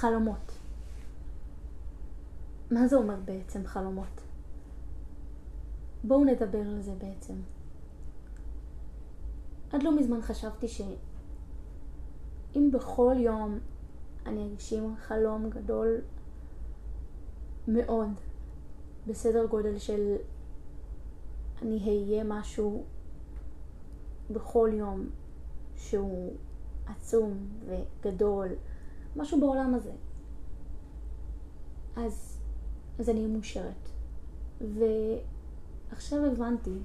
חלומות. מה זה אומר בעצם חלומות? בואו נדבר על זה בעצם. עד לא מזמן חשבתי שאם בכל יום אני אגשים חלום גדול מאוד, בסדר גודל של אני אהיה משהו בכל יום שהוא עצום וגדול, משהו בעולם הזה. אז, אז אני אהיה מאושרת. ועכשיו הבנתי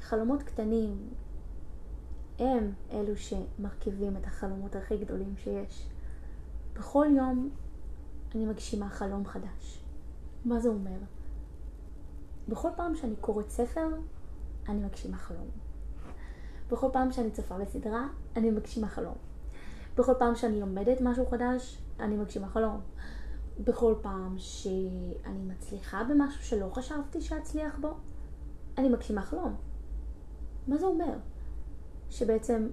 שחלומות קטנים הם אלו שמרכיבים את החלומות הכי גדולים שיש. בכל יום אני מגשימה חלום חדש. מה זה אומר? בכל פעם שאני קוראת ספר, אני מגשימה חלום. בכל פעם שאני צופה בסדרה, אני מגשימה חלום. בכל פעם שאני לומדת משהו חדש, אני מגשימה חלום. בכל פעם שאני מצליחה במשהו שלא חשבתי שאצליח בו, אני מגשימה חלום. מה זה אומר? שבעצם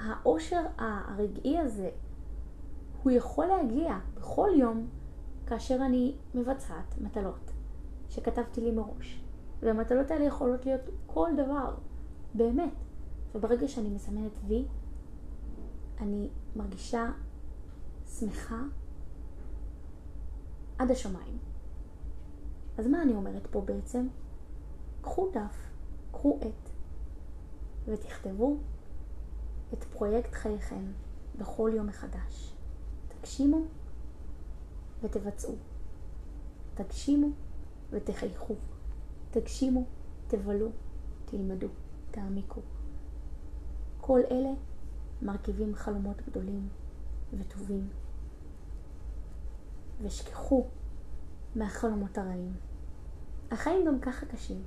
האושר הרגעי הזה, הוא יכול להגיע בכל יום כאשר אני מבצעת מטלות שכתבתי לי מראש. והמטלות האלה יכולות להיות כל דבר, באמת. וברגע שאני מסמנת וי, אני מרגישה שמחה עד השמיים. אז מה אני אומרת פה בעצם? קחו דף, קחו עט, ותכתבו את פרויקט חייכם בכל יום מחדש. תגשימו ותבצעו. תגשימו ותחייכו. תגשימו, תבלו, תלמדו, תעמיקו. כל אלה מרכיבים חלומות גדולים וטובים. ושכחו מהחלומות הרעים. החיים גם ככה קשים.